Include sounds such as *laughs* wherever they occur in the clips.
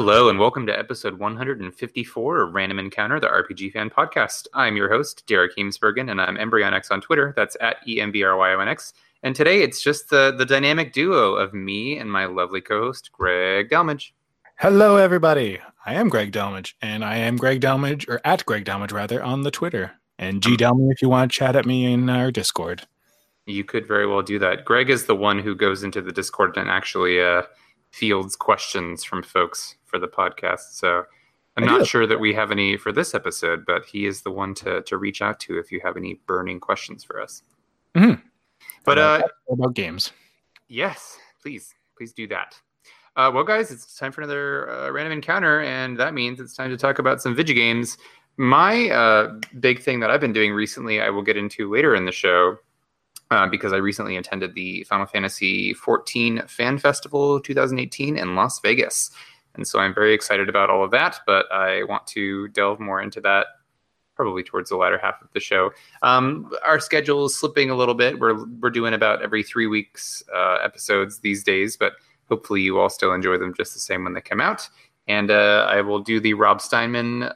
Hello, and welcome to episode 154 of Random Encounter, the RPG fan podcast. I'm your host, Derek Heemsbergen, and I'm Embryonix on Twitter. That's at E M B R Y O N X. And today it's just the, the dynamic duo of me and my lovely co host, Greg Delmage. Hello, everybody. I am Greg Delmage, and I am Greg Delmage, or at Greg Delmage, rather, on the Twitter. And G Delmage if you want to chat at me in our Discord. You could very well do that. Greg is the one who goes into the Discord and actually uh, fields questions from folks for the podcast. So I'm not sure that we have any for this episode, but he is the one to, to reach out to if you have any burning questions for us. Mm-hmm. But uh, about games. Yes, please, please do that. Uh, well, guys, it's time for another uh, random encounter, and that means it's time to talk about some video games. My uh, big thing that I've been doing recently, I will get into later in the show, uh, because I recently attended the Final Fantasy XIV Fan Festival 2018 in Las Vegas. And so I'm very excited about all of that, but I want to delve more into that probably towards the latter half of the show. Um, our schedule is slipping a little bit. We're, we're doing about every three weeks uh, episodes these days, but hopefully you all still enjoy them just the same when they come out. And uh, I will do the Rob Steinman uh,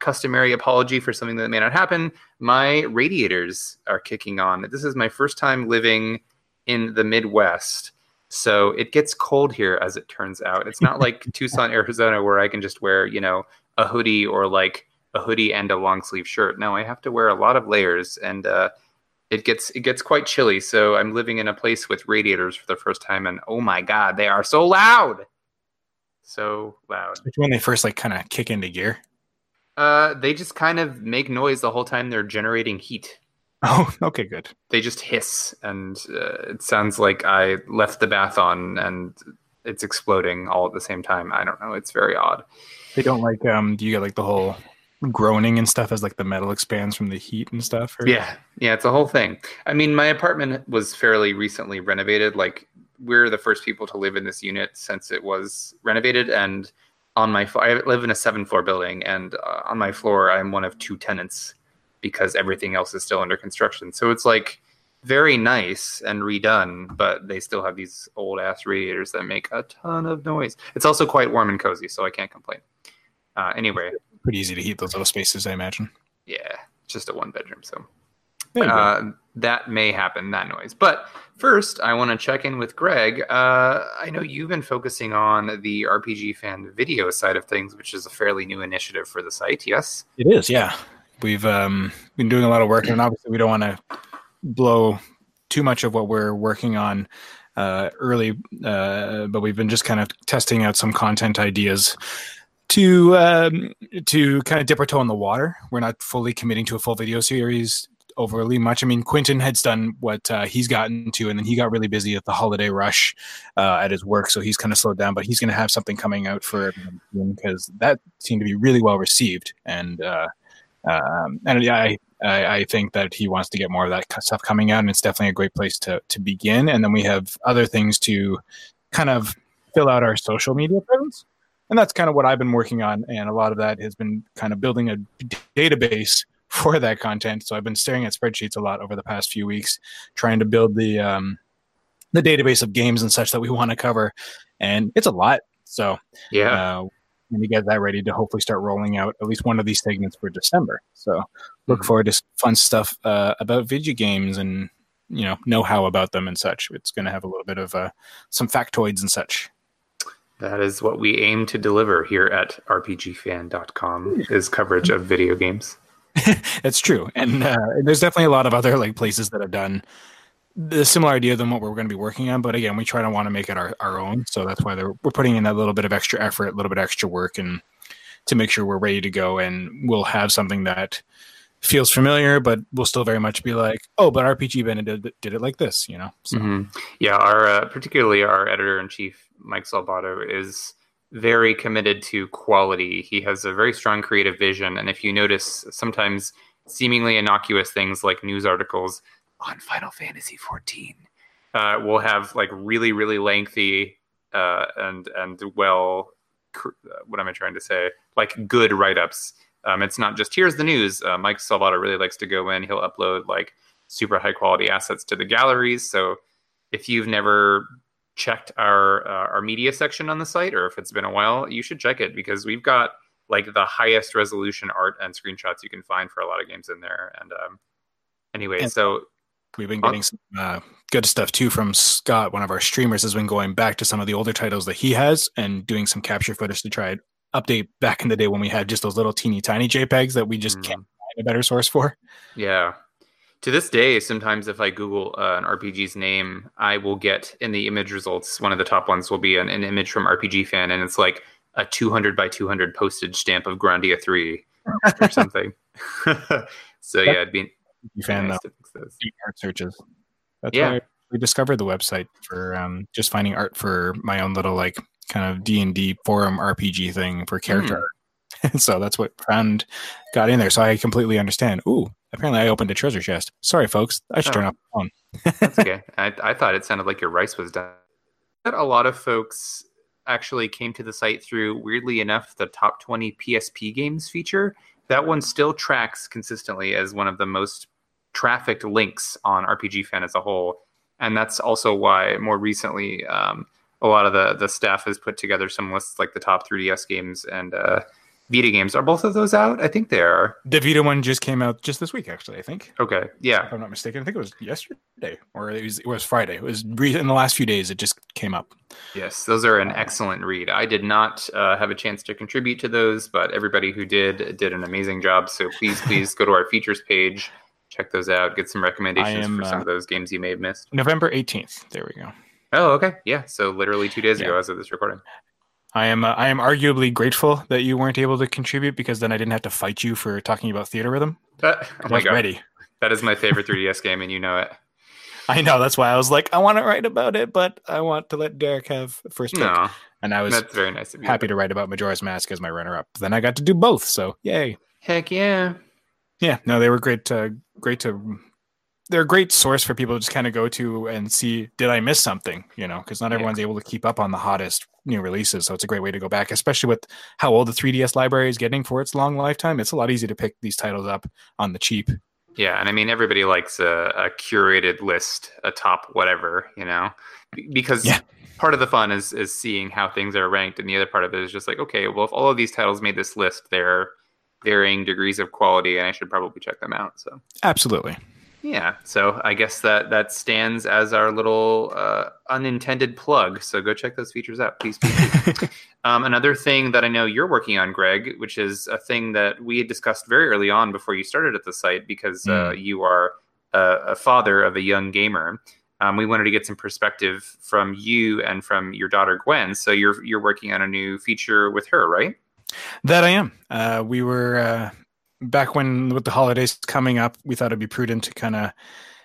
customary apology for something that may not happen. My radiators are kicking on. This is my first time living in the Midwest. So it gets cold here as it turns out. It's not like *laughs* Tucson, Arizona, where I can just wear, you know, a hoodie or like a hoodie and a long sleeve shirt. No, I have to wear a lot of layers and uh, it gets it gets quite chilly. So I'm living in a place with radiators for the first time and oh my god, they are so loud. So loud. When they first like kind of kick into gear. Uh, they just kind of make noise the whole time they're generating heat. *laughs* Oh, okay, good. They just hiss, and uh, it sounds like I left the bath on and it's exploding all at the same time. I don't know. It's very odd. They don't like. Um, do you get like the whole groaning and stuff as like the metal expands from the heat and stuff? Or? Yeah, yeah, it's a whole thing. I mean, my apartment was fairly recently renovated. Like, we're the first people to live in this unit since it was renovated, and on my I live in a seven floor building, and uh, on my floor I'm one of two tenants because everything else is still under construction. So it's like very nice and redone, but they still have these old ass radiators that make a ton of noise. It's also quite warm and cozy, so I can't complain. Uh, anyway, pretty easy to heat those little spaces, I imagine. Yeah, just a one bedroom, so uh, that may happen. That noise, but first, I want to check in with Greg. Uh, I know you've been focusing on the RPG fan video side of things, which is a fairly new initiative for the site. Yes, it is. Yeah, we've um, been doing a lot of work, and obviously, we don't want to blow too much of what we're working on uh, early, uh, but we've been just kind of testing out some content ideas to um, to kind of dip our toe in the water. We're not fully committing to a full video series overly much. I mean, Quentin has done what uh, he's gotten to, and then he got really busy at the holiday rush uh, at his work, so he's kind of slowed down. But he's going to have something coming out for because that seemed to be really well received, and uh, um, and yeah, I, I, I think that he wants to get more of that stuff coming out, and it's definitely a great place to to begin. And then we have other things to kind of fill out our social media presence. And that's kind of what I've been working on. And a lot of that has been kind of building a database *laughs* for that content. So I've been staring at spreadsheets a lot over the past few weeks, trying to build the um, the database of games and such that we want to cover, and it's a lot. So yeah, uh, when you get that ready to hopefully start rolling out at least one of these segments for December. So look mm-hmm. forward to fun stuff uh, about video games and you know know how about them and such. It's going to have a little bit of uh, some factoids and such. That is what we aim to deliver here at rpgfan.com is coverage of video games. *laughs* That's true, and uh, there's definitely a lot of other like places that have done the similar idea than what we're going to be working on. But again, we try to want to make it our, our own, so that's why we're putting in a little bit of extra effort, a little bit extra work, and to make sure we're ready to go, and we'll have something that feels familiar, but we'll still very much be like, oh, but RPG Bennett did, did it like this, you know? So. Mm-hmm. Yeah, our uh, particularly our editor in chief, Mike Salvato, is very committed to quality. He has a very strong creative vision. And if you notice, sometimes seemingly innocuous things like news articles on Final Fantasy XIV uh, will have like really, really lengthy uh, and and well, cr- uh, what am I trying to say? Like good write ups. Um, it's not just here's the news. Uh, Mike Salvato really likes to go in. He'll upload like super high quality assets to the galleries. So if you've never checked our uh, our media section on the site, or if it's been a while, you should check it because we've got like the highest resolution art and screenshots you can find for a lot of games in there. And um, anyway, And- so We've been getting some uh, good stuff too from Scott. One of our streamers has been going back to some of the older titles that he has and doing some capture footage to try and update back in the day when we had just those little teeny tiny JPEGs that we just mm, can't find a better source for. Yeah. To this day, sometimes if I Google uh, an RPG's name, I will get in the image results. One of the top ones will be an, an image from RPG fan, and it's like a 200 by 200 postage stamp of Grandia 3 or *laughs* something. *laughs* so yeah, it'd be fan nice though, to fix art searches. That's Yeah. why we discovered the website for um, just finding art for my own little like kind of D and D forum RPG thing for character Hmm. art. *laughs* so that's what found got in there. So I completely understand. Ooh, apparently I opened a treasure chest. Sorry, folks. I should Oh. turn off the phone. *laughs* That's okay. I, I thought it sounded like your rice was done. But a lot of folks actually came to the site through, weirdly enough, the top 20 PSP games feature. That one still tracks consistently as one of the most trafficked links on RPG Fan as a whole. And that's also why more recently, um, a lot of the, the staff has put together some lists like the top 3DS games and uh, Vita games. Are both of those out? I think they are. The Vita one just came out just this week, actually. I think. Okay. Yeah. If I'm not mistaken, I think it was yesterday or it was, it was Friday. It was re- in the last few days. It just came up. Yes, those are an excellent read. I did not uh, have a chance to contribute to those, but everybody who did did an amazing job. So please, please go to our features page, check those out, get some recommendations am, for some uh, of those games you may have missed. November 18th. There we go. Oh, okay, yeah. So literally two days ago, as of this recording. I am uh, I am arguably grateful that you weren't able to contribute because then I didn't have to fight you for talking about Theatrhythm. Uh, oh my god, ready. that is my favorite *laughs* 3DS game, and you know it. I know that's why I was like I want to write about it, but I want to let Derek have first pick. No, and I was that's very nice of you. happy to write about Majora's Mask as my runner-up. Then I got to do both, so yay! Heck yeah. Yeah, no, they were great. Uh, great to. They're a great source for people to just kind of go to and see. Did I miss something? You know, because not Yeah. everyone's able to keep up on the hottest new releases. So it's a great way to go back, especially with how old the 3DS library is getting for its long lifetime. It's a lot easier to pick these titles up on the cheap. Yeah, and I mean everybody likes a, a curated list, a top whatever, you know, because Yeah. part of the fun is is seeing how things are ranked, and the other part of it is just like, okay, well, if all of these titles made this list, they're varying degrees of quality, and I should probably check them out. So Absolutely. yeah, so I guess that that stands as our little uh, unintended plug. So go check those features out, please. please, *laughs* please. Um, another thing that I know you're working on, Greg, which is a thing that we had discussed very early on before you started at the site, because uh, you are a, a father of a young gamer. Um, we wanted to get some perspective from you and from your daughter Gwen. So you're you're working on a new feature with her, right? That I am. Uh, we were uh, back when with the holidays coming up. We thought it'd be prudent to kind of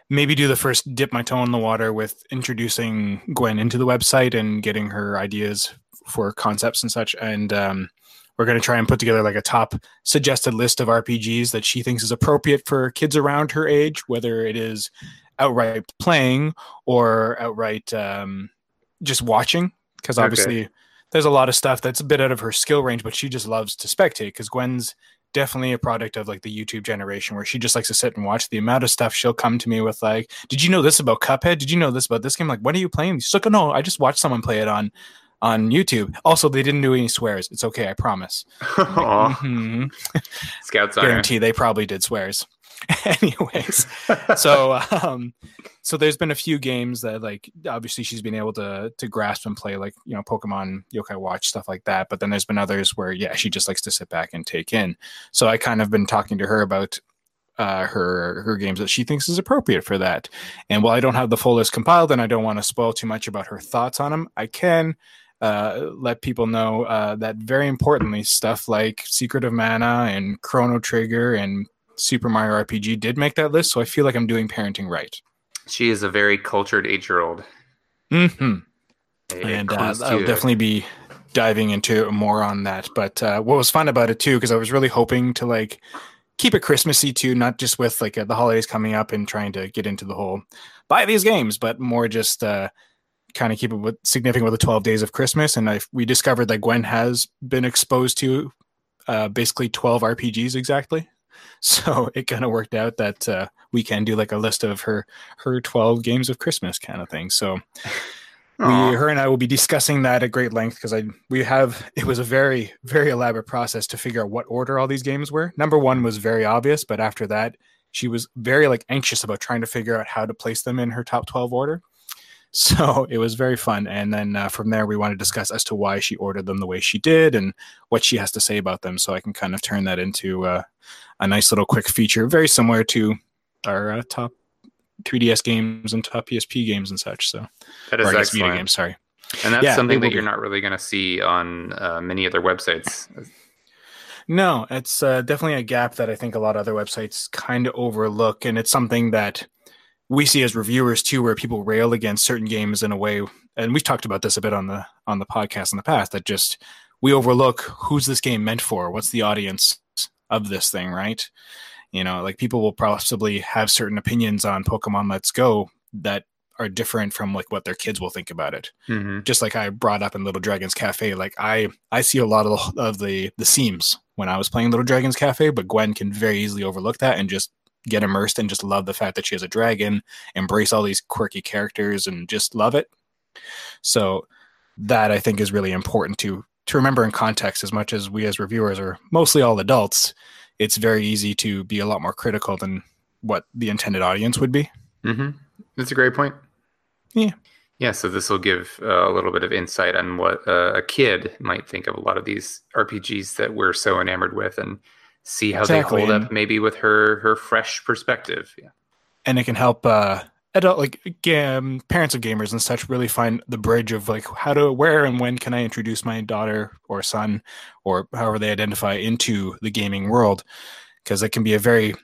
maybe do the first dip my toe in the water with introducing Gwen into the website and getting her ideas for concepts and such. And um, we're going to try and put together like a top suggested list of RPGs that she thinks is appropriate for kids around her age, whether it is outright playing or outright um, just watching. Because Okay. There's a lot of stuff that's a bit out of her skill range, but she just loves to spectate. Because Gwen's definitely a product of like the YouTube generation where she just likes to sit and watch the amount of stuff she'll come to me with like, did you know this about Cuphead? Did you know this about this game? Like, what are you playing? She's like, oh, no, I just watched someone play it on on YouTube. Also, they didn't do any swears. It's okay, I promise. *laughs* Aw, Mhm. Scouts. *laughs* Guarantee they probably did swears. *laughs* Anyways, so um so there's been a few games that like obviously she's been able to to grasp and play like you know pokemon yokai watch stuff like that. But then there's been others where yeah she just likes to sit back and take in. So i kind of been talking to her about uh, her her games that she thinks is appropriate for that. And while i don't have the full list compiled and i don't want to spoil too much about her thoughts on them i can uh, let people know uh, that very importantly stuff like secret of mana and chrono trigger and super mario rpg did make that list so i feel like i'm doing parenting right She is a very cultured eight-year-old. hmm A- a and uh, I'll definitely be diving into more on that. But uh, what was fun about it too, because I was really hoping to like keep it Christmassy too, not just with like uh, the holidays coming up and trying to get into the whole buy these games, but more just uh, kind of keep it with significant with the twelve days of Christmas. And I we discovered that Gwen has been exposed to uh, basically twelve RPGs exactly. *laughs* So it kind of worked out that uh, we can do like a list of her her twelve games of Christmas kind of thing. So we her and I will be discussing that at great length because I we have it was a very very elaborate process to figure out what order all these games were. Number one was very obvious, but after that, she was very like anxious about trying to figure out how to place them in her top twelve order. So it was very fun, and then uh, from there we want to discuss as to why she ordered them the way she did and what she has to say about them, so I can kind of turn that into uh, a nice little quick feature, very similar to our uh, top 3DS games and top PSP games and such. So That is Vita games, sorry. And that's Yeah, something that you're be. not really going to see on uh, many other websites. No, it's uh, definitely a gap that I think a lot of other websites kind of overlook, and it's something that we see as reviewers too, where people rail against certain games in a way. And we've talked about this a bit on the on the podcast in the past. That just we overlook who's this game meant for? What's the audience of this thing, right? You know, like people will possibly have certain opinions on Pokemon Let's Go that are different from like what their kids will think about it hmm just like I brought up in Little Dragons Cafe, like I I see a lot of the, of the the seams when I was playing Little Dragons Cafe, but Gwen can very easily overlook that and just get immersed and just love the fact that she has a dragon, embrace all these quirky characters, and just love it. So that I think is really important to to remember in context. As much as we as reviewers are mostly all adults, it's very easy to be a lot more critical than what the intended audience would be. Mm-hmm. That's a great point. Yeah. Yeah, so this will give uh, a little bit of insight on what uh, a kid might think of a lot of these RPGs that we're so enamored with, and see how Exactly, they hold up, maybe with her her fresh perspective. Yeah. and it can help uh adult like um, parents of gamers and such really find the bridge of like how to where and when can i introduce my daughter or son or however they identify into the gaming world because it can be a very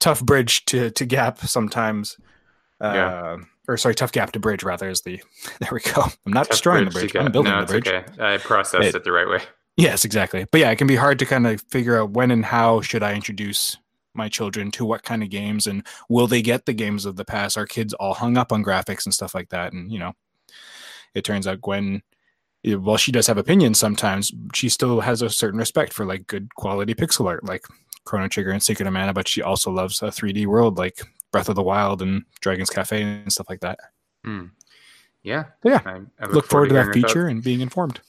tough bridge to to gap sometimes uh Yeah. or sorry tough gap to bridge rather is the *laughs* there we go i'm not Tough destroying the bridge i'm building no, the bridge okay. I processed It- it the right way. Yes, exactly. But yeah, it can be hard to kind of figure out when and how should I introduce my children to what kind of games and will they get the games of the past? Are kids all hung up on graphics and stuff like that? And you know, it turns out Gwen, eh, while she does have opinions sometimes, she still has a certain respect for like good quality pixel art, like Chrono Trigger and Secret of Mana. But she also loves a 3D world like Breath of the Wild and Dragon's Cafe and stuff like that. Hmm. Yeah. Yeah. I, I Look forward to that hearing your feature and being informed.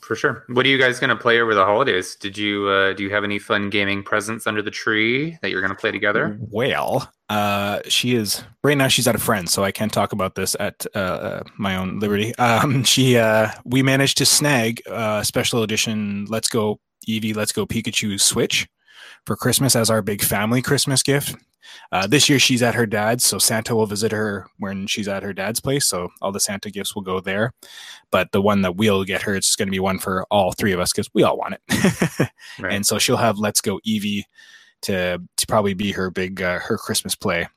For sure. What are you guys going to play over the holidays? Did you uh, do you have any fun gaming presents under the tree that you're going to play together? Well, uh, she is right now. She's at a friend, so I can't talk about this at uh, uh, my own liberty. *laughs* Um, she, uh, we managed to snag a special edition Let's Go Eevee, Let's Go Pikachu Switch for Christmas as our big family Christmas gift. Uh, this year she's at her dad's, so Santa will visit her when she's at her dad's place. So all the Santa gifts will go there. But the one that we'll get her, it's going to be one for all three of us because we all want it. *laughs* Right. and so she'll have Let's Go Eevee to to probably be her big uh, her Christmas play.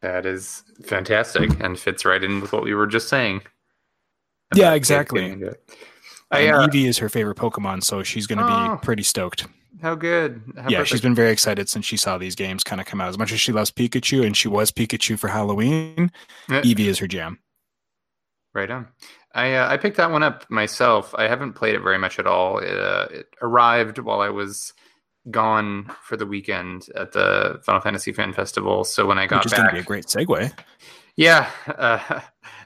That is fantastic and fits right in with what we were just saying. Yeah, exactly. Getting into it. I, uh, Eevee is her favorite Pokemon, so she's going to Oh. be pretty stoked. how good. How yeah, she's been very excited since she saw these games kind of come out. As much as she loves Pikachu, and she was Pikachu for Halloween, Yeah. Eevee is her jam. Right on. I uh, I picked that one up myself. I haven't played it very much at all. It, uh, it arrived while I was gone for the weekend at the Final Fantasy Fan Festival. So when I got Which is going to be a great segue. yeah, *laughs* uh,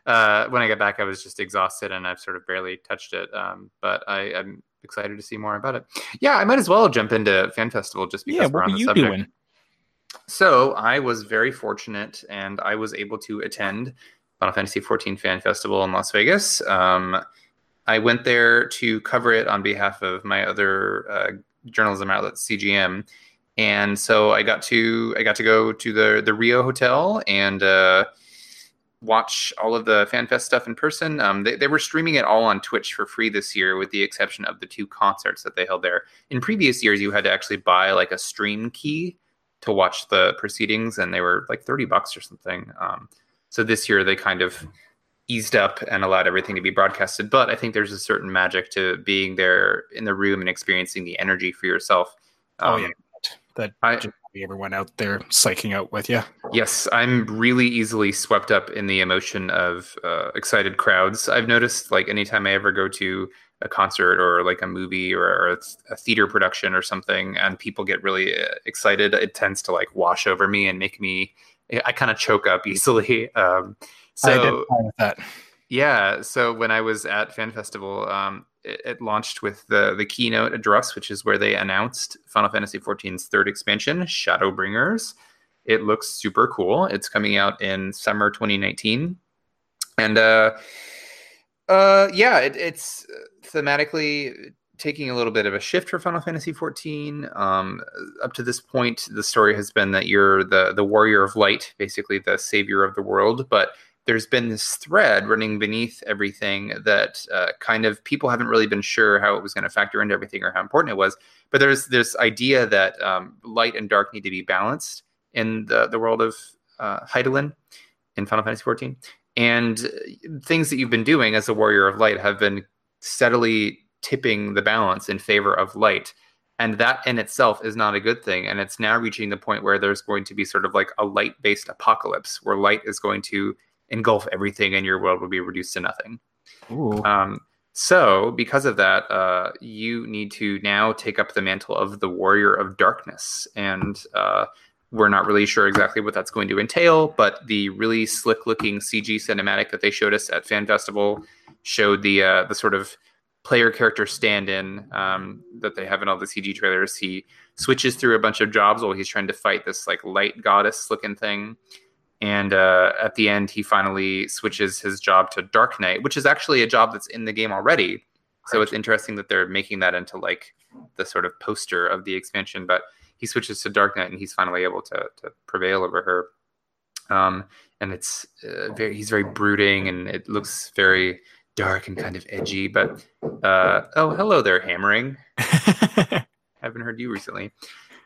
uh, when I got back, I was just exhausted and I've sort of barely touched it. Um, but I, I'm excited to see more about it. Yeah, I might as well jump into Fan Festival just because Yeah, we're on the subject. doing? So I was very fortunate, and I was able to attend Final Fantasy XIV Fan Festival in Las Vegas. Um, I went there to cover it on behalf of my other uh, journalism outlet, CGM, and so I got to I got to go to the the Rio Hotel and uh, watch all of the FanFest stuff in person. Um, they, they were streaming it all on Twitch for free this year, with the exception of the two concerts that they held there. In previous years, you had to actually buy like a stream key to watch the proceedings, and they were like thirty bucks or something. Um, so this year they kind of eased up and allowed everything to be broadcasted. But I think there's a certain magic to being there in the room and experiencing the energy for yourself. Oh Um, yeah, that I- everyone out there psyching out with you. Yes, I'm really easily swept up in the emotion of uh, excited crowds. I've noticed, like, anytime I ever go to a concert or like a movie or, or a, theater production or something, and people get really uh, excited, it tends to like wash over me and make me. I kind of choke up easily. *laughs* Um, I so. Yeah, so when I was at Fan Festival, um, it, launched with the the keynote address, which is where they announced Final Fantasy XIV's third expansion, Shadowbringers. It looks super cool. It's coming out in summer 2019, and uh, uh, yeah, it, it's thematically taking a little bit of a shift for Final Fantasy XIV. Um, up to this point, the story has been that you're the the warrior of light, basically the savior of the world, but there's been this thread running beneath everything that uh, kind of people haven't really been sure how it was going to factor into everything or how important it was. But there's this idea that um, light and dark need to be balanced in the, the world of uh, Hydaelyn in Final Fantasy XIV. And things that you've been doing as a warrior of light have been steadily tipping the balance in favor of light. And that in itself is not a good thing. And it's now reaching the point where there's going to be sort of like a light based apocalypse where light is going to engulf everything and your world will be reduced to nothing. Um, so, because of that, uh, you need to now take up the mantle of the warrior of darkness. And uh, we're not really sure exactly what that's going to entail, but the really slick looking CG cinematic that they showed us at Fan Festival showed the uh, the sort of player character stand in um, that they have in all the CG trailers. He switches through a bunch of jobs while he's trying to fight this like light goddess looking thing and uh, at the end he finally switches his job to dark knight which is actually a job that's in the game already. So it's interesting that they're making that into like the sort of poster of the expansion but he switches to dark knight and he's finally able to, to prevail over her. Um, and it's uh, very he's very brooding and it looks very dark and kind of edgy but uh, oh hello there hammering. *laughs* Haven't heard you recently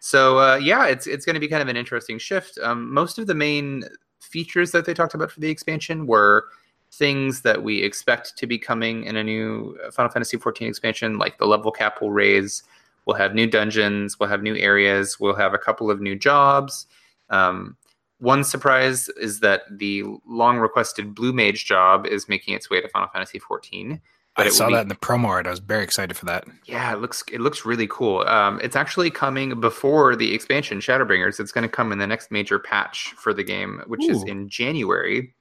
so uh, yeah, it's it's going to be kind of an interesting shift. Um, most of the main features that they talked about for the expansion were things that we expect to be coming in a new Final Fantasy XIV expansion, like the level cap will raise. We'll have new dungeons. We'll have new areas. We'll have a couple of new jobs. Um, one surprise is that the long requested Blue Mage job is making its way to Final Fantasy XIV. But I saw be, that in the promo art. I was very excited for that. Yeah, it looks it looks really cool. Um, it's actually coming before the expansion Shadowbringers. It's going to come in the next major patch for the game, which Ooh. is in January.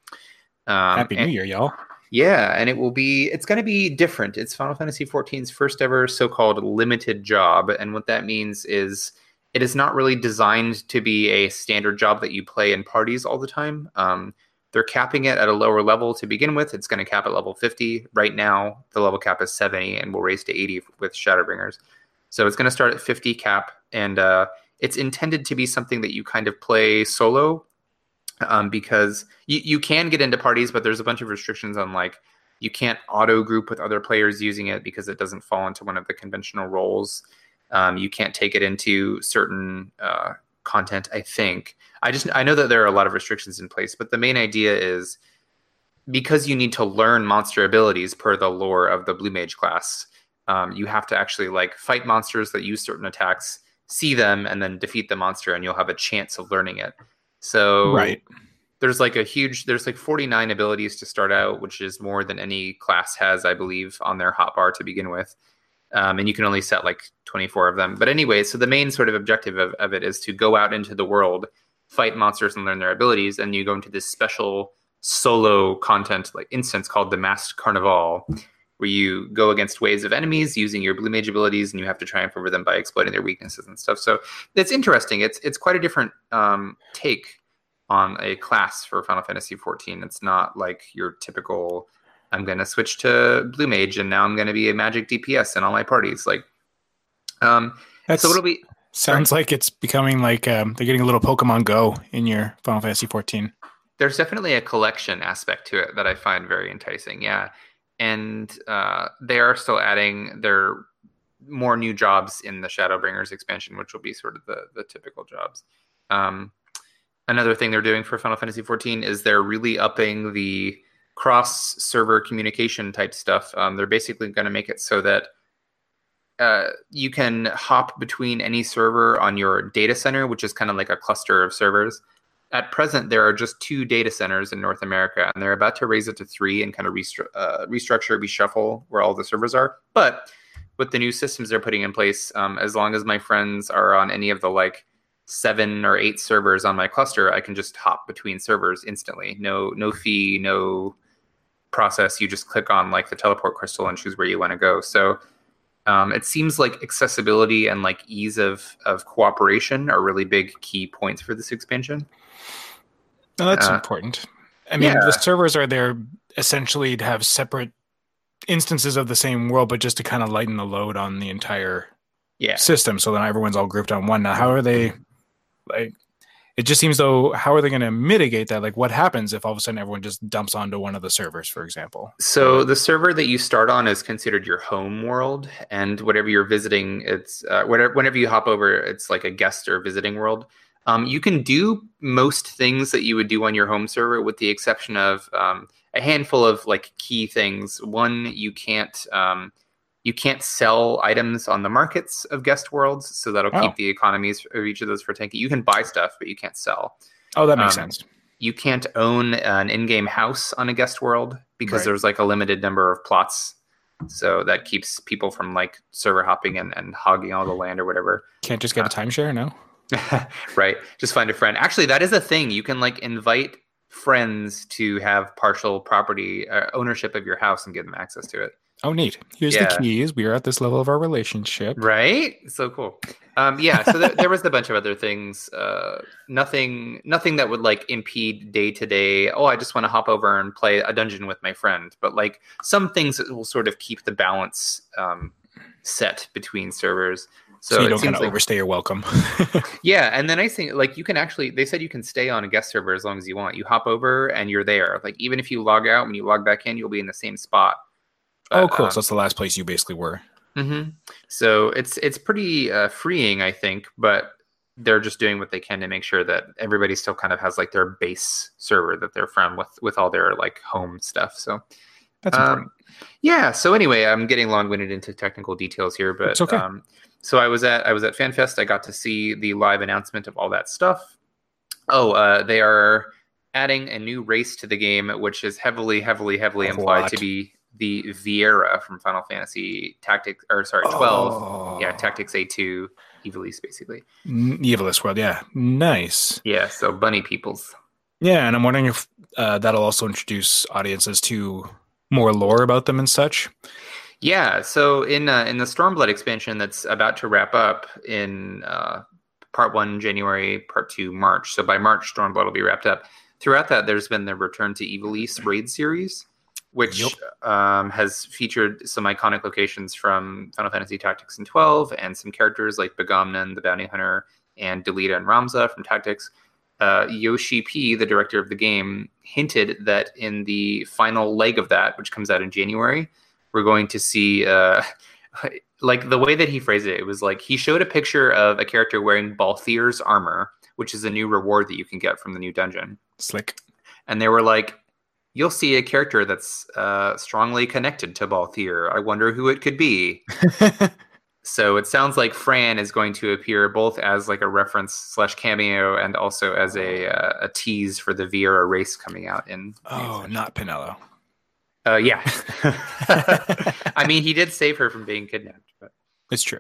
Um, Happy New Year, y'all! Yeah, and it will be. It's going to be different. It's Final Fantasy XIV's first ever so-called limited job, and what that means is it is not really designed to be a standard job that you play in parties all the time. Um, they're capping it at a lower level to begin with. It's going to cap at level 50. Right now, the level cap is 70 and we'll raise to 80 with Shadowbringers. So it's going to start at 50 cap, and uh, it's intended to be something that you kind of play solo um, because you, you can get into parties, but there's a bunch of restrictions on like you can't auto group with other players using it because it doesn't fall into one of the conventional roles. Um, you can't take it into certain uh, content, I think. I just I know that there are a lot of restrictions in place, but the main idea is because you need to learn monster abilities per the lore of the blue mage class. Um, you have to actually like fight monsters that use certain attacks, see them, and then defeat the monster, and you'll have a chance of learning it. So right. There's like a huge. There's like 49 abilities to start out, which is more than any class has, I believe, on their hotbar to begin with um, and you can only set like 24 of them. But anyway, so the main sort of objective of, of it is to go out into the world, fight monsters, and learn their abilities. And you go into this special solo content like instance called the Masked Carnival, where you go against waves of enemies using your blue mage abilities, and you have to triumph over them by exploiting their weaknesses and stuff. So it's interesting. It's it's quite a different um, take on a class for Final Fantasy 14. It's not like your typical I'm going to switch to Blue Mage, and now I'm going to be a Magic DPS in all my parties. Like, um, That's, so it'll be sounds like it's becoming like um, they're getting a little Pokemon Go in your Final Fantasy 14. There's definitely a collection aspect to it that I find very enticing. Yeah, and uh, they are still adding their more new jobs in the Shadowbringers expansion, which will be sort of the the typical jobs. Um, another thing they're doing for Final Fantasy 14 is they're really upping the cross server communication type stuff. Um, they're basically going to make it so that uh, you can hop between any server on your data center, which is kind of like a cluster of servers. At present, there are just two data centers in North America, and they're about to raise it to three and kind of restru- uh, restructure, reshuffle where all the servers are. But with the new systems they're putting in place, um, as long as my friends are on any of the like seven or eight servers on my cluster, I can just hop between servers instantly. No, no fee, no process. You just click on like the teleport crystal and choose where you want to go. So um, it seems like accessibility and like ease of of cooperation are really big key points for this expansion. No, that's Uh, important. I mean, yeah. the servers are there essentially to have separate instances of the same world, but just to kind of lighten the load on the entire Yeah. system, so then everyone's all grouped on one. Now, how are they? Like, it just seems though, how are they going to mitigate that? Like, what happens if all of a sudden everyone just dumps onto one of the servers, for example? So the server that you start on is considered your home world, and whatever you're visiting, it's uh, whatever. Whenever you hop over, it's like a guest or visiting world. Um, you can do most things that you would do on your home server, with the exception of um, a handful of like key things. One, you can't um, you can't sell items on the markets of guest worlds, so that'll Oh. keep the economies of each of those for tanky. You can buy stuff, but you can't sell Oh, that makes Um, sense. you can't own an in-game house on a guest world because Right. there's like a limited number of plots so that keeps people from like server hopping and, and hogging all the land or whatever Can't just get a timeshare, no? *laughs* right just find a friend actually that is a thing you can like invite friends to have partial property uh, ownership of your house and give them access to it Oh, neat. Here's Yeah. the keys. We are at this level of our relationship. right so cool um, yeah so th- there was a bunch of other things uh, nothing nothing that would like impede day to day oh i just want to hop over and play a dungeon with my friend but like some things that will sort of keep the balance um, set between servers so, So, you don't kind of like overstay your welcome. *laughs* yeah and the nice thing like you can actually they said you can stay on a guest server as long as you want you hop over and you're there like even if you log out when you log back in you'll be in the same spot oh, cool. um, so that's the last place you basically were. hmm So it's it's pretty uh, freeing, I think, but they're just doing what they can to make sure that everybody still kind of has like their base server that they're from with with all their like home stuff. So That's um, important. yeah. So anyway, I'm getting long winded into technical details here, but It's okay. um, so I was at I was at FanFest. I got to see the live announcement of all that stuff. Oh, uh, they are adding a new race to the game, which is heavily, heavily, heavily implied to be the Viera from Final Fantasy Tactics, or sorry, twelve. Oh. Yeah, Tactics A2 Ivalice, basically. N- Evilist World, yeah. Nice. Yeah, so bunny peoples. Yeah, and I'm wondering if uh, that'll also introduce audiences to more lore about them and such. Yeah, so in uh, in the Stormblood expansion that's about to wrap up in uh, part one January, part two March. So by March, Stormblood will be wrapped up. Throughout that, there's been the Return to Ivalice raid series, which um, has featured some iconic locations from Final Fantasy Tactics and 12, and some characters like Ba'Gamnan, the Bounty Hunter, and Delita and Ramza from Tactics. Uh, Yoshi P, the director of the game, hinted that in the final leg of that, which comes out in January, we're going to see uh, *laughs* like the way that he phrased it. It was like he showed a picture of a character wearing Balthier's armor, which is a new reward that you can get from the new dungeon Slick. and they were like, "You'll see a character that's uh, strongly connected to Balthier. I wonder who it could be." *laughs* so it sounds like Fran is going to appear both as like a reference slash cameo and also as a uh, a tease for the Viera race coming out in. oh, not Penelo. Uh, yeah. *laughs* I mean, he did save her from being kidnapped, but It's true.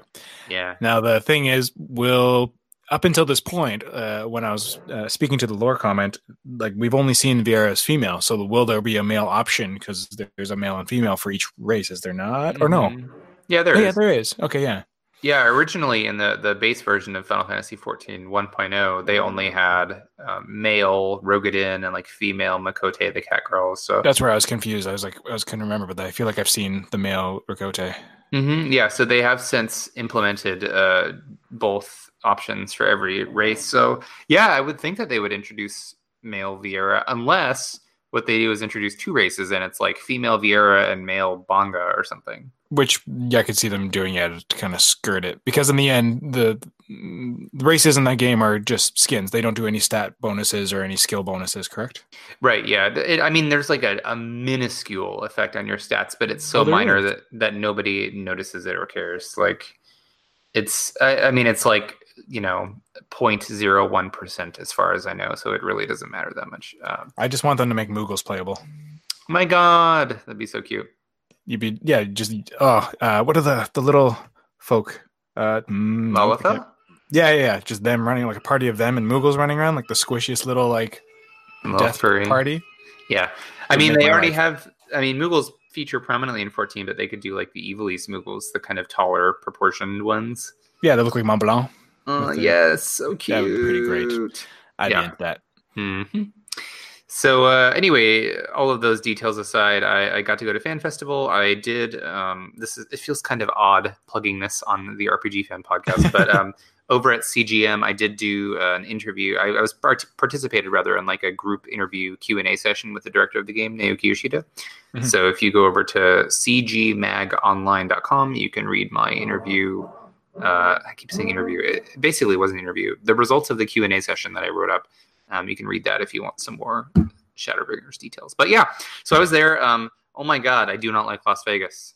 yeah. Now the thing is, will up until this point, uh, when I was uh, speaking to the lore comment, like we've only seen Viera as female. So will there be a male option because there's a male and female for each race? Is there not? Or no? Mhm. Yeah, there Oh, is. yeah, there is. Okay, yeah. Yeah, originally in the, the base version of Final Fantasy 14 1.0, they only had um, male Roegadyn and like female Miqo'te, the cat girl. So That's where I was confused. I was like, I was couldn't remember, but I feel like I've seen the male Miqo'te. Mhm, yeah, so they have since implemented uh, both options for every race. So yeah, I would think that they would introduce male Viera, unless what they do is introduce two races and it's like female Viera and male Bangaa or something. Which yeah, I could see them doing yeah to kind of skirt it because in the end the, the races in that game are just skins. They don't do any stat bonuses or any skill bonuses. Correct? Right. Yeah. It, I mean, there's like a, a minuscule effect on your stats, but it's so Oh, minor is. that that nobody notices it or cares. Like, it's. I, I mean, it's like you know, 0.01 percent as far as I know. So it really doesn't matter that much. Um, I just want them to make Moogles playable. my God, that'd be so cute. You'd be yeah, just oh, uh, what are the the little folk? Uh, mm, I Lalafell? forget. Yeah, yeah, yeah, just them running like a party of them and Moogles running around like the squishiest little like death Lalafell. party. Yeah. I mean, they already life. have I mean, Moogles feature prominently in 14, but they could do like the Ivalice Moogles, the kind of taller, proportioned ones. Yeah, they look like Mont Blanc. Oh, yes, so cute. That would be pretty great. I'd Yeah. be into that. hmm So uh, anyway, all of those details aside, I, I got to go to Fan Festival. I did. Um, this is it feels kind of odd plugging this on the RPG Fan podcast, but *laughs* um, over at CGM, I did do uh, an interview. I, I was part- participated rather in like a group interview Q and A session with the director of the game, Naoki Yoshida. Mhm. So if you go over to cgmagonline.com, you can read my interview. Uh, I keep saying interview. It basically was an interview. The results of the Q and A session that I wrote up. Um, you can read that if you want some more Shadowbringers details. But yeah, so I was there. Um, oh my god, I do not like Las Vegas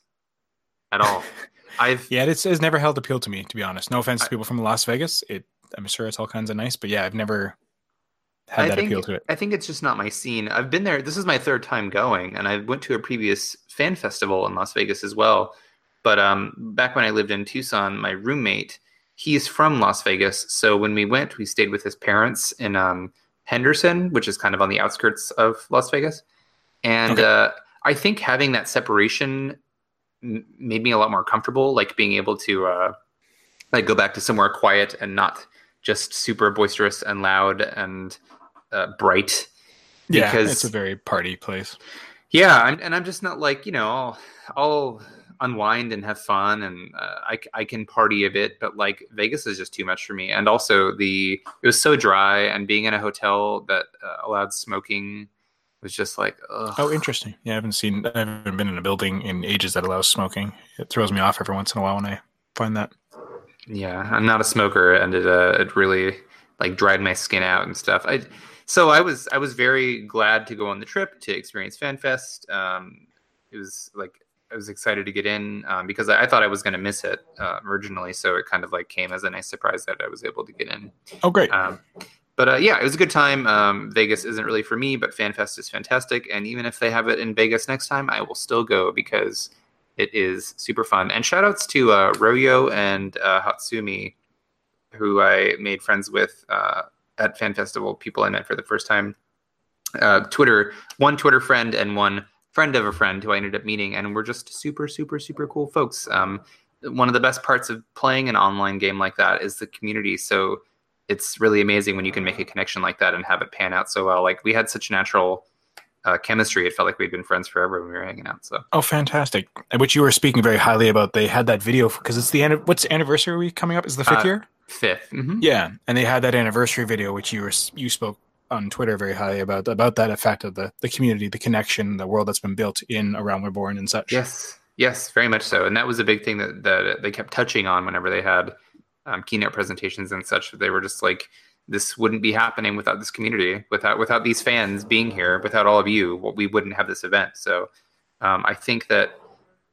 at all. *laughs* I've Yeah, it's, it's never held appeal to me, to be honest. No offense I- to people from Las Vegas. It, I'm sure it's all kinds of nice, but yeah, I've never had I that think, appeal to it. I think it's just not my scene. I've been there. This is my third time going, and I went to a previous fan festival in Las Vegas as well. But um, back when I lived in Tucson, my roommate, he's from Las Vegas. So when we went, we stayed with his parents in um, Henderson, which is kind of on the outskirts of Las Vegas. And Okay. uh, I think having that separation m- made me a lot more comfortable, like being able to uh, like go back to somewhere quiet and not just super boisterous and loud and uh, bright. Yeah, because- it's a very party place. Yeah, I'm, and I'm just not like you know I'll, I'll unwind and have fun and uh, I, I can party a bit, but like Vegas is just too much for me. And also the it was so dry and being in a hotel that uh, allowed smoking was just like ugh. Oh, interesting. Yeah, I haven't seen, I haven't been in a building in ages that allows smoking. It throws me off every once in a while when I find that. Yeah, I'm not a smoker, and it uh, it really like dried my skin out and stuff. I so I was I was very glad to go on the trip to experience FanFest. Um, it was like I was excited to get in um, because I, I thought I was going to miss it uh, originally, so it kind of like came as a nice surprise that I was able to get in. Oh, great. Um, but uh, yeah, it was a good time. Um, Vegas isn't really for me, but FanFest is fantastic. And even if they have it in Vegas next time, I will still go because it is super fun. And shout outs to uh, Royo and uh, Hatsumi, who I made friends with uh, at Fan Festival, people I met for the first time. Uh, Twitter, one Twitter friend and one friend of a friend who I ended up meeting. And we're just super, super, super cool folks. Um, one of the best parts of playing an online game like that is the community. So it's really amazing when you can make a connection like that and have it pan out so well. Like we had such natural uh, chemistry; it felt like we'd been friends forever when we were hanging out. So Oh, fantastic! Which you were speaking very highly about. They had that video because it's the end. What's anniversary coming up? Is the fifth Uh, year? 5th Mhm. Yeah, and they had that anniversary video, which you were you spoke on Twitter very highly about about that effect of the the community, the connection, the world that's been built in around Reborn and such. Yes, yes, very much so. And that was a big thing that that they kept touching on whenever they had um, keynote presentations and such. They were just like, "This wouldn't be happening without this community, without without these fans being here, without all of you. Well, we wouldn't have this event." So um, I think that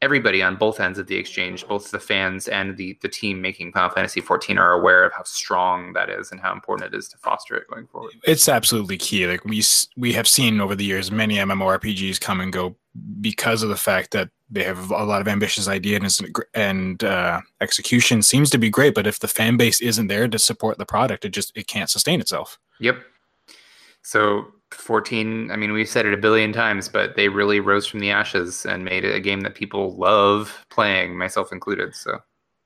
everybody on both ends of the exchange, both the fans and the the team making Final Fantasy 14, are aware of how strong that is and how important it is to foster it going forward. it's absolutely key. Like we we have seen over the years many MMORPGs come and go because of the fact that they have a lot of ambitious ideas and, and uh, execution seems to be great. But if the fan base isn't there to support the product, it just it can't sustain itself. Yep. So 14, I mean, we've said it a billion times, but they really rose from the ashes and made it a game that people love playing, myself included. So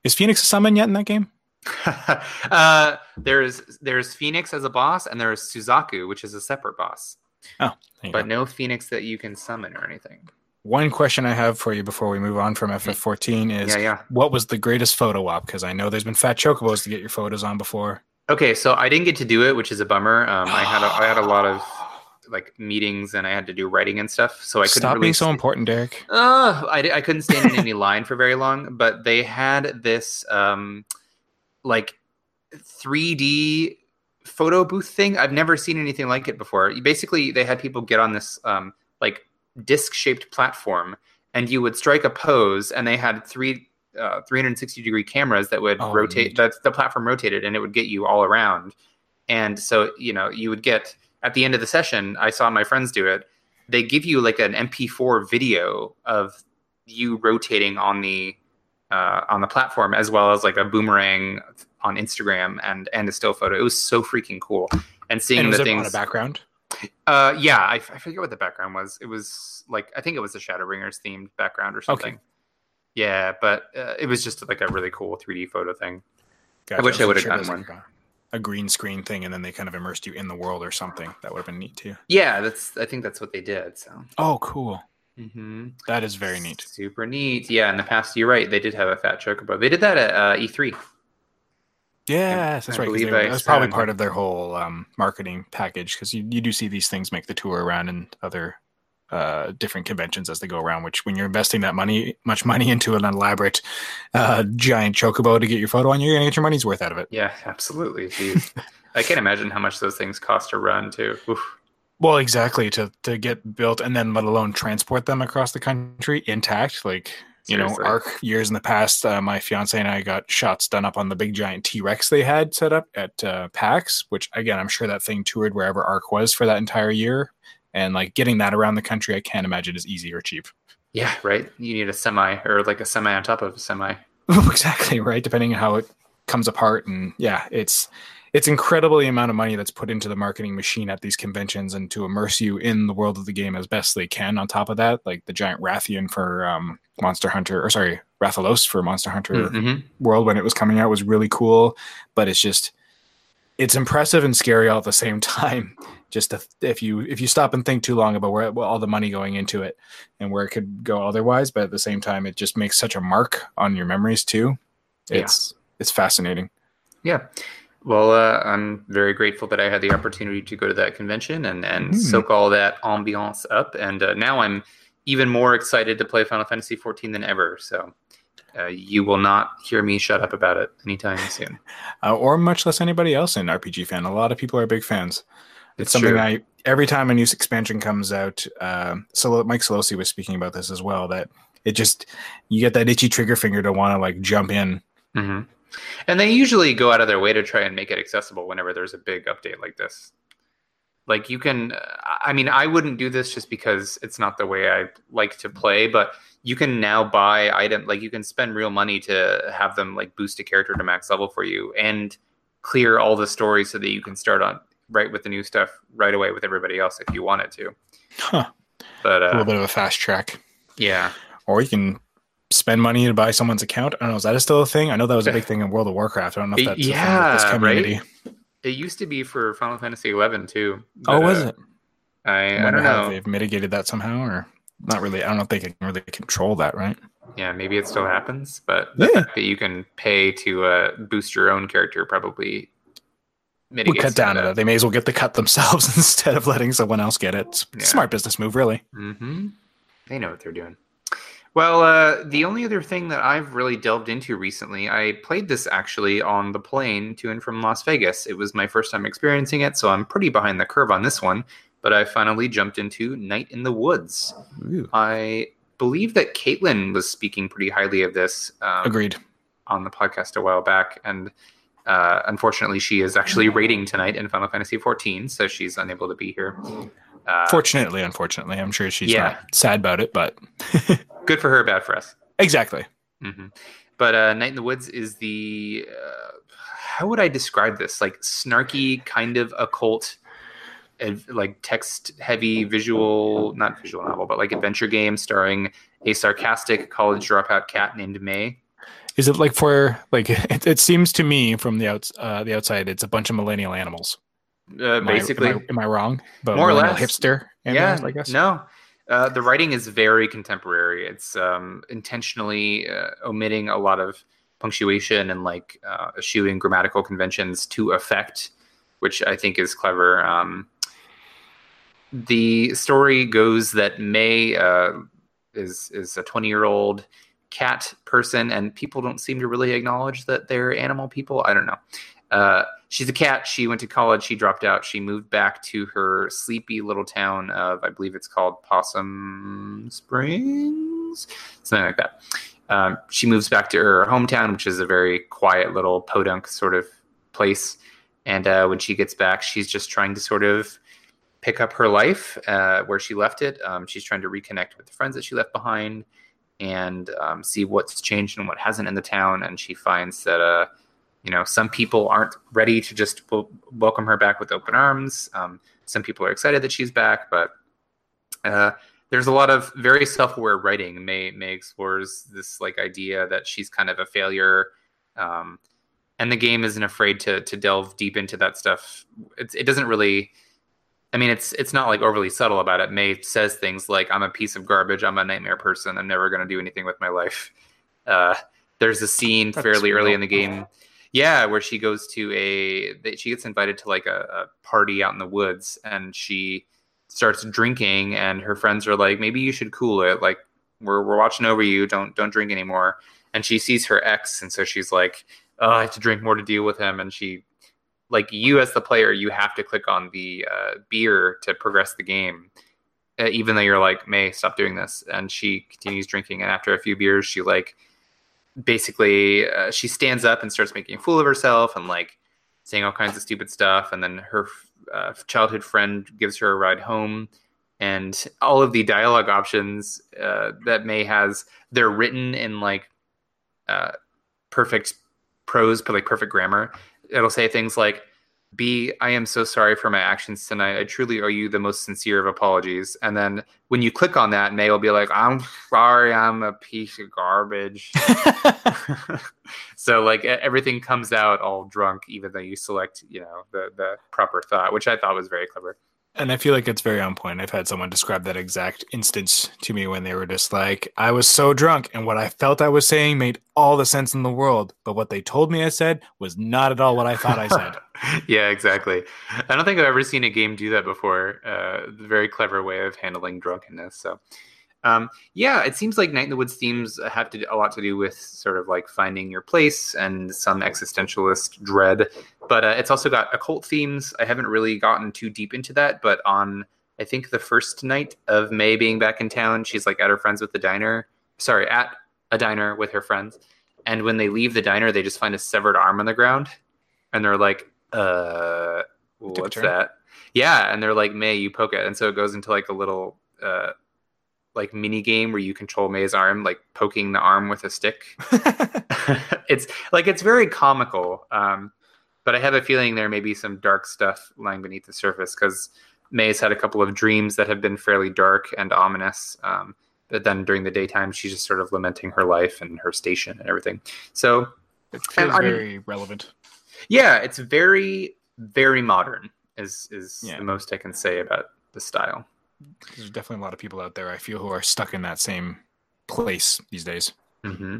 Is Phoenix a summon yet in that game? *laughs* uh, there's there's Phoenix as a boss, and there's Suzaku, which is a separate boss, you but go. no Phoenix that you can summon or anything. One question I have for you before we move on from FF14 is Yeah, yeah. what was the greatest photo op? Because I know there's been fat chocobos to get your photos on before. Okay, so I didn't get to do it, which is a bummer. Um, I had a, I had a lot of like meetings, and I had to do writing and stuff, so I couldn't Stop really being so important, Derek. Uh, I, I couldn't stand in any *laughs* line for very long, but they had this um, like 3D photo booth thing. I've never seen anything like it before. Basically, they had people get on this um, like disc shaped platform, and you would strike a pose, and they had three uh, 360 degree cameras that would Oh, rotate. That the platform rotated, and it would get you all around. And so, you know, you would get at the end of the session. I saw my friends do it they give you like an MP4 video of you rotating on the uh, on the platform as well as like a boomerang on Instagram and and a still photo. It was so freaking cool. And seeing And was the it on things a background? Uh, yeah, I, I forget what the background was. It was like I think it was the Shadowbringers themed background or something. Okay. Yeah, but uh, it was just like a really cool 3D photo thing. Gotcha. wish I would've sure gotten it was like a, green screen thing, and then they kind of immersed you in the world or something. That would have been neat too. Yeah, that's I think that's what they did. So Oh, cool. mm-hmm. That is very neat. super neat. Yeah, in the past, you're right. They did have a fat chocobo. They did that at uh, E3. Yes, that's I right. they- I that was probably part of their whole um, marketing package because you, you do see these things make the tour around and other uh, different conventions as they go around. Which, when you're investing that money, much money into an elaborate uh, giant chocobo to get your photo on, you're gonna get your money's worth out of it. Yeah, absolutely. I can't imagine how much those things cost to run too. Oof. Well, exactly to to get built and then let alone transport them across the country intact. Like you know, Arc years in the past, uh, my fiance and I got shots done up on the big giant T Rex they had set up at uh, PAX. Which again, I'm sure that thing toured wherever Arc was for that entire year. And like getting that around the country, I can't imagine is easy or cheap. Yeah, right. You need a semi or like a semi on top of a semi. *laughs* exactly right. Depending on how it comes apart, and yeah, it's it's incredible the amount of money that's put into the marketing machine at these conventions and to immerse you in the world of the game as best they can. On top of that, like the giant Rathian for um, Monster Hunter, or sorry, Rathalos for Monster Hunter Mhm. World when it was coming out was really cool, but it's just it's impressive and scary all at the same *laughs* time. Just to, if you if you stop and think too long about where well, all the money going into it and where it could go otherwise, but at the same time, it just makes such a mark on your memories too. Yeah. It's it's fascinating. Yeah. Well, uh, I'm very grateful that I had the opportunity to go to that convention and, and Mhm. soak all that ambiance up. And uh, now I'm even more excited to play Final Fantasy 14 than ever. So uh, you will not hear me shut up about it anytime soon. *laughs* Uh, or much less anybody else in RPG fan. A lot of people are big fans. It's, It's something true. I every time a new expansion comes out. Uh, so Mike Solosi was speaking about this as well. That it just you get that itchy trigger finger to want to like jump in. hmm And they usually go out of their way to try and make it accessible whenever there's a big update like this. Like you can, I mean, I wouldn't do this just because it's not the way I like to play, but you can now buy item like you can spend real money to have them like boost a character to max level for you and clear all the stories so that you can start on right with the new stuff right away with everybody else if you wanted to. Huh. But A little uh, bit of a fast track. yeah, Or you can spend money to buy someone's account. I don't know. Is that still a thing? I know that was a big *laughs* thing in World of Warcraft. I don't know if that's a thing with this Yeah, community. it used to be for Final Fantasy 11 too. Oh, was uh, it? I, I wonder don't know. they've mitigated that somehow, or not really. I don't know if they can really control that, right? Yeah, maybe it still happens, but Yeah. that you can pay to uh, boost your own character probably We mitigates cut down to it. They may as well get the cut themselves *laughs* instead of letting someone else get it. Yeah. Smart business move, really. Mm-hmm. They know what they're doing. Well, uh, the only other thing that I've really delved into recently, I played this actually on the plane to and from Las Vegas. It was my first time experiencing it, so I'm pretty behind the curve on this one. But I finally jumped into Night in the Woods. I believe that Caitlin was speaking pretty highly of this. Um, Agreed. on the podcast a while back, and uh, unfortunately, she is actually raiding tonight in Final Fantasy XIV, so she's unable to be here. Uh, Fortunately, unfortunately, I'm sure she's yeah. not sad about it, but *laughs* good for her, bad for us. exactly. hmm But uh, Night in the Woods is the uh, how would I describe this? Like snarky, kind of occult, and like text-heavy visual, not visual novel, but like adventure game starring a sarcastic college dropout cat named Mae. Is it like for like *laughs* it, it seems to me from the outs uh, the outside, it's a bunch of millennial animals. Uh, Am I- basically, am I, am I wrong? But More or less. hipster. yeah, I guess. no. Uh, the writing is very contemporary. It's um, intentionally uh, omitting a lot of punctuation and like uh, eschewing grammatical conventions to effect, which I think is clever. Um, the story goes that Mae uh, is is a twenty year old cat person, and people don't seem to really acknowledge that they're animal people. I don't know. Uh, she's a cat. She went to college. She dropped out. She moved back to her sleepy little town of, I believe it's called Possum Springs, something like that. Um, she moves back to her hometown, which is a very quiet little podunk sort of place. And uh, when she gets back, she's just trying to sort of pick up her life uh, where she left it. Um, she's trying to reconnect with the friends that she left behind and um, see what's changed and what hasn't in the town. And she finds that, uh, you know, some people aren't ready to just w- welcome her back with open arms. Um, some people are excited that she's back, but uh, there's a lot of very self-aware writing. Mae Mae explores this like idea that she's kind of a failure, um, and the game isn't afraid to to delve deep into that stuff. It's, it doesn't really. I mean, it's it's not like overly subtle about it. Mae says things like, "I'm a piece of garbage. I'm a nightmare person. I'm never going to do anything with my life." *laughs* Uh, there's a scene That's fairly early in the game, yeah, where she goes to a she gets invited to like a, a party out in the woods, and she starts drinking, and her friends are like, "Maybe you should cool it. Like, we're we're watching over you. Don't don't drink anymore." And she sees her ex, and so she's like, "Oh, I have to drink more to deal with him." And she like you as the player, you have to click on the uh, beer to progress the game, uh, even though you're like, Mae, stop doing this. And she continues drinking, and after a few beers, she like basically uh, she stands up and starts making a fool of herself and like saying all kinds of stupid stuff. And then her uh, childhood friend gives her a ride home. And all of the dialogue options uh, that Mae has, they're written in like uh, perfect prose, but like perfect grammar. It'll say things like, Bea, I am so sorry for my actions tonight. I truly owe you the most sincere of apologies. And then when you click on that, Mae will be like, I'm sorry, I'm a piece of garbage. *laughs* *laughs* so like everything comes out all drunk, even though you select, you know, the the proper thought, which I thought was very clever. And I feel like it's very on point. I've had someone describe that exact instance to me when they were just like, I was so drunk, and what I felt I was saying made all the sense in the world. But what they told me I said was not at all what I thought I said. *laughs* yeah, exactly. I don't think I've ever seen a game do that before. Uh, very clever way of handling drunkenness. So, um, yeah, it seems like Night in the Woods themes have to a lot to do with sort of like finding your place and some existentialist dread, but uh, it's also got occult themes. I haven't really gotten too deep into that, but on I think the first night of Mae being back in town, she's like at her friends with the diner. Sorry, at a diner with her friends, and when they leave the diner, they just find a severed arm on the ground, and they're like, "Uh, what's that?" Yeah, and they're like, "Mae, you poke it," and so it goes into like a little. Uh, like mini game where you control Mae's arm, like poking the arm with a stick. *laughs* *laughs* it's like it's very comical, um, but I have a feeling there may be some dark stuff lying beneath the surface because Mae's had a couple of dreams that have been fairly dark and ominous. Um, but then during the daytime, she's just sort of lamenting her life and her station and everything. So it feels I, very relevant. Yeah, it's very very modern. Is is yeah. the most I can say about the style there's definitely a lot of people out there I feel who are stuck in that same place these days. Mm-hmm.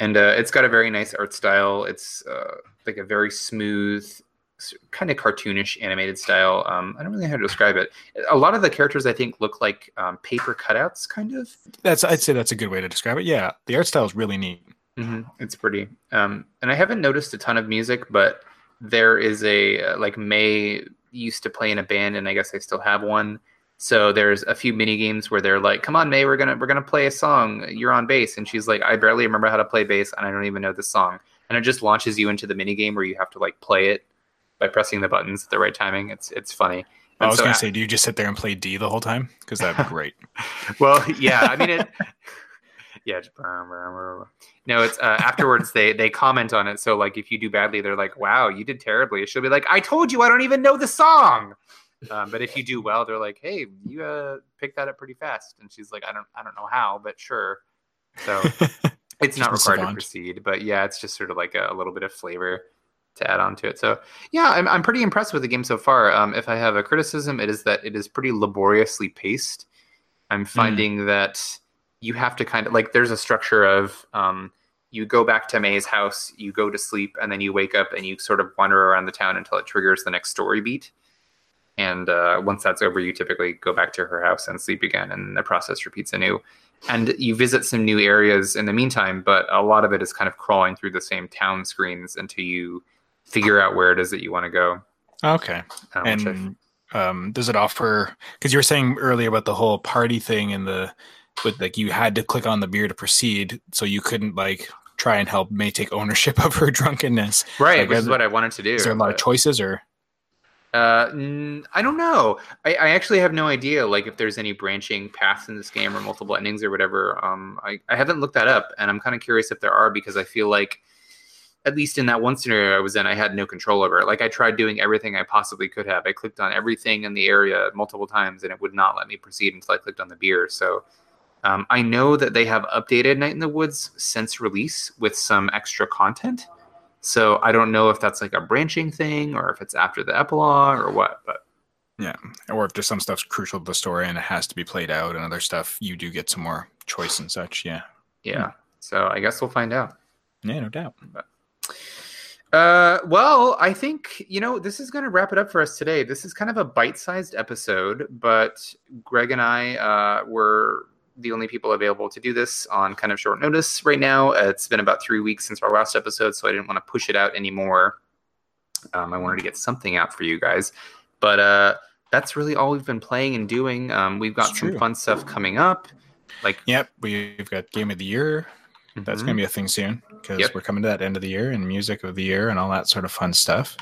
And uh, it's got a very nice art style. It's uh, like a very smooth, kind of cartoonish animated style. Um, I don't really know how to describe it. A lot of the characters I think look like um, paper cutouts, kind of. That's I'd say that's a good way to describe it. Yeah, the art style is really neat. Mm-hmm. It's pretty. Um, and I haven't noticed a ton of music, but there is a uh, like Mae used to play in a band, and I guess I still have one so there's a few mini games where they're like, "Come on, Mae, we're gonna we're gonna play a song. You're on bass," and she's like, "I barely remember how to play bass, and I don't even know the song." And it just launches you into the mini game where you have to like play it by pressing the buttons at the right timing. It's it's funny. And I was so, gonna say, do you just sit there and play D the whole time? Because that'd be *laughs* great. well, yeah, I mean it. *laughs* yeah, no, it's uh, afterwards they they comment on it. So like, if you do badly, they're like, "Wow, you did terribly." She'll be like, "I told you, I don't even know the song." Um, but if you do well, they're like, "Hey, you uh, picked that up pretty fast." And she's like, "I don't, I don't know how, but sure." So *laughs* it's not required to proceed, but yeah, it's just sort of like a, a, little bit of flavor to add on to it. So yeah, I'm, I'm pretty impressed with the game so far. Um, if I have a criticism, it is that it is pretty laboriously paced. I'm hmm. finding mm. that you have to kind of like there's a structure of um, you go back to Mae's house, you go to sleep, and then you wake up and you sort of wander around the town until it triggers the next story beat and uh, once that's over you typically go back to her house and sleep again and the process repeats anew. And you visit some new areas in the meantime but a lot of it is kind of crawling through the same town screens until you figure out where it is that you want to go. Okay. Um, and um, does it offer because you were saying earlier about the whole party thing and the with like you had to click on the beer to proceed so you couldn't like try and help may take ownership *laughs* of her drunkenness. Right like, which is what i wanted to do is there a lot of choices or uh, I don't know. I, I actually have no idea, like if there's any branching paths in this game or multiple endings or whatever. Um, I, I haven't looked that up, and I'm kind of curious if there are because I feel like at least in that one scenario I was in, I had no control over it. Like I tried doing everything I possibly could have. I clicked on everything in the area multiple times, and it would not let me proceed until I clicked on the beer. So um, I know that they have updated Night in the Woods since release with some extra content. So I don't know if that's like a branching thing or if it's after the epilogue or what. But Yeah, or if there's some stuff's crucial to the story and it has to be played out, and other stuff you do get some more choice and such. Yeah, yeah, so I guess we'll find out. yeah, no doubt. Uh, well, I think you know this is going to wrap it up for us today. This is kind of a bite-sized episode, but Greg and I uh, were the only people available to do this on kind of short notice right now. Uh, it's been about three weeks since our last episode, so I didn't want to push it out anymore. Um, I wanted to get something out for you guys, but uh, that's really all we've been playing and doing. Um, we've got It's some true. fun stuff coming up, like Yep, we've got game of the year. That's Mhm. going to be a thing soon because Yep. we're coming to that end of the year and music of the year and all that sort of fun stuff.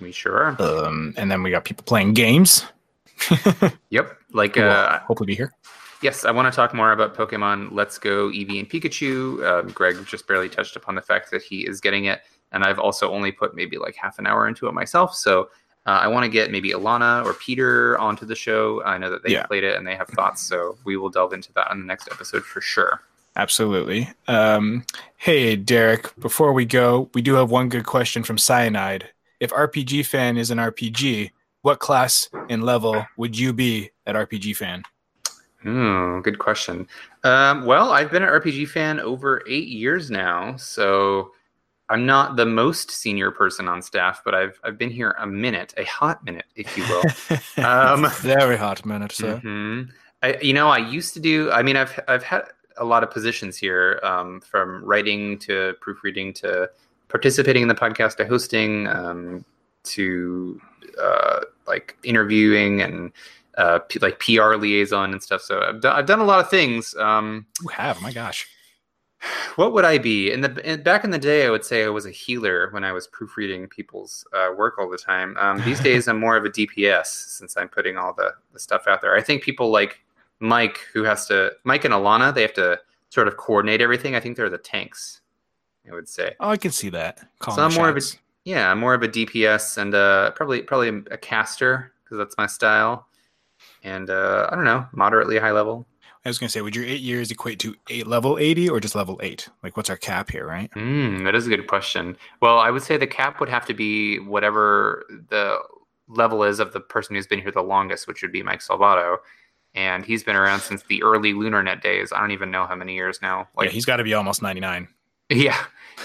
we sure are. Um, and then we got people playing games. *laughs* Yep, like uh, hopefully be here. Yes, I want to talk more about Pokemon Let's Go Eevee and Pikachu. Um, Greg just barely touched upon the fact that he is getting it, and I've also only put maybe like half an hour into it myself. So uh, I want to get maybe Alana or Peter onto the show. I know that they Yeah. played it and they have thoughts, so we will delve into that on the next episode for sure. Absolutely. Um, hey, Derek, before we go, we do have one good question from Cyanide. If RPG fan is an RPG, what class and level would you be at RPG fan? Hmm, good question. Um, well, I've been an RPG fan over eight years now, so I'm not the most senior person on staff, but I've I've been here a minute, a hot minute, if you will. *laughs* Um, Very hot minute, sir. Mhm. I, you know, I used to do. I mean, I've I've had a lot of positions here, um, from writing to proofreading to participating in the podcast to hosting um, to uh, like interviewing and uh, p- like PR liaison and stuff. So I've done I've done a lot of things. Um, You have, my gosh. what would I be in the in, back in the day? I would say I was a healer when I was proofreading people's uh, work all the time. Um, these *laughs* days, I'm more of a DPS since I'm putting all the, the stuff out there. I think people like Mike, who has to Mike and Alana, they have to sort of coordinate everything. I think they're the tanks. I would say. Oh, I can see that. Calling So I'm more of a- Yeah, I'm more of a DPS and uh, probably probably a caster because that's my style. And uh, I don't know, moderately high level. I was going to say, would your eight years equate to eight level 80 or just level eight? Like, what's our cap here, right? Mm, that is a good question. Well, I would say the cap would have to be whatever the level is of the person who's been here the longest, which would be Mike Salvato. And he's been around since the early LunarNet days. I don't even know how many years now. yeah, he's got to be almost 99. *laughs* Yeah.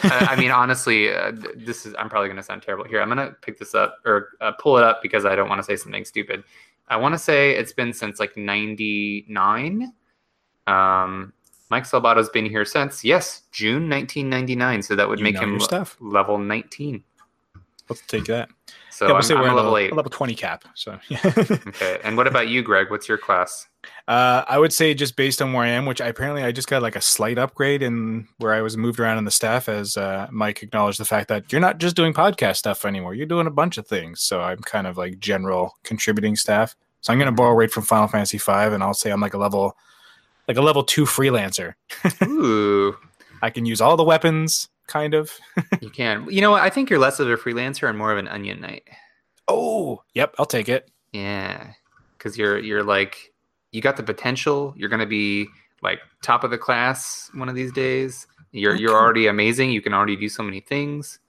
uh, I mean, *laughs* honestly, uh, this is, I'm probably going to sound terrible here. I'm going to pick this up or uh, pull it up because I don't want to say something stupid. I want to say it's been since like 99. Um, Mike Salvato's been here since, yes, June 1999. So that would You make him stuff. level 19. Let's take that. So yeah, we'll I'm, say we're a level a, 8. a level 20 cap. So, *laughs* Okay. And what about you, Greg? What's your class? Uh, I would say just based on where I am, which I apparently I just got like a slight upgrade in where I was moved around in the staff, as uh, Mike acknowledged the fact that you're not just doing podcast stuff anymore; you're doing a bunch of things. So I'm kind of like general contributing staff. So I'm going to borrow right from Final Fantasy V, and I'll say I'm like a level, like a level two freelancer. *laughs* Ooh, I can use all the weapons, kind of. you can. You know what? I think you're less of a freelancer and more of an onion knight. Oh, yep, I'll take it. Yeah, because you're you're like you got the potential. You're gonna be like top of the class one of these days. You're you're already amazing. You can already do so many things.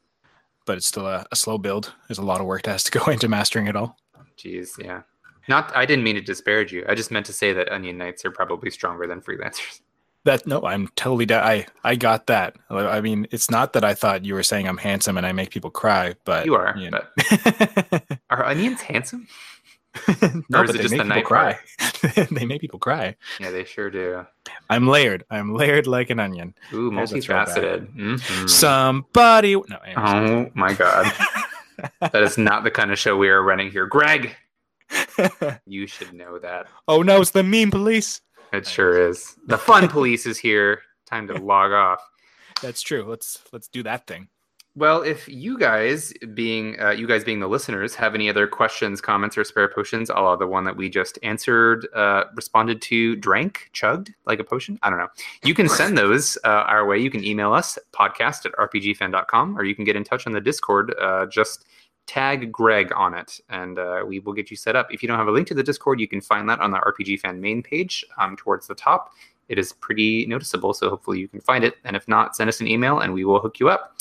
But it's still a, a slow build. There's a lot of work that has to *laughs* go into mastering it all. Jeez, yeah. Not I didn't mean to disparage you. I just meant to say that onion knights are probably stronger than freelancers. That no, I'm totally. Da- I I got that. I mean, it's not that I thought you were saying I'm handsome and I make people cry, but You are, You know. but *laughs* are onions handsome? no, Or is but it they just make the people cry. *laughs* they make people cry. Yeah, they sure do. I'm layered. I'm layered like an onion. Ooh, There's a throwback. multifaceted. Mhm. Somebody. No. Oh my god. *laughs* that is not the kind of show we are running here. Greg, you should know that. oh no, it's the meme police. It sure is. The fun police is here. Time to log off. That's true. Let's let's do that thing. Well, if you guys, being uh, you guys being the listeners, have any other questions, comments, or spare potions, a la the one that we just answered, uh, responded to, drank, chugged like a potion, I don't know. You can send those uh, our way. You can email us podcast at rpgfan.com, or you can get in touch on the Discord. Uh, just tag Greg on it, and uh, we will get you set up. If you don't have a link to the Discord, you can find that on the RPG Fan main page um, towards the top. It is pretty noticeable, so hopefully you can find it. And if not, send us an email and we will hook you up.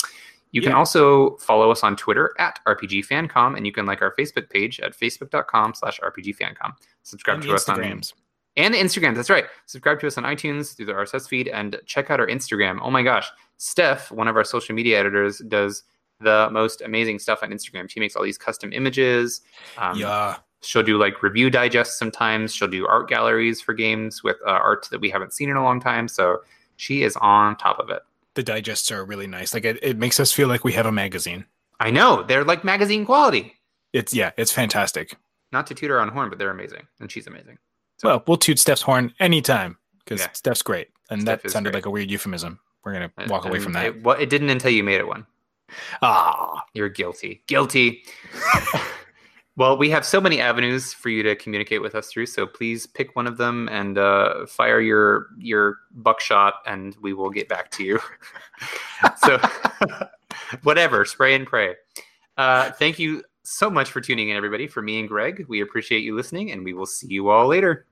You can also follow us on Twitter at RPGFancom, and you can like our Facebook page at facebook.com slash RPGFancom. Subscribe And to us on Instagrams. and Instagram. That's right. Subscribe to us on iTunes through the RSS feed and check out our Instagram. Oh my gosh. Steph, one of our social media editors, does the most amazing stuff on Instagram. She makes all these custom images. Um, yeah. She'll do like review digests sometimes. She'll do art galleries for games with uh, art that we haven't seen in a long time. So she is on top of it. The digests are really nice. Like it, it makes us feel like we have a magazine. I know. They're like magazine quality. It's yeah, it's fantastic. Not to toot her on horn, but they're amazing. And she's amazing. So- Well, we'll toot Steph's horn anytime because Yeah. Steph's great, and Steph that sounded great. like a weird euphemism. We're gonna walk away from that. It, well, it didn't until you made it one. Ah, You're guilty. Guilty. *laughs* well, we have so many avenues for you to communicate with us through, so please pick one of them and uh, fire your your buckshot, and we will get back to you. *laughs* so, *laughs* whatever, spray and pray. Uh, thank you so much for tuning in, everybody. For me and Greg, we appreciate you listening, and we will see you all later.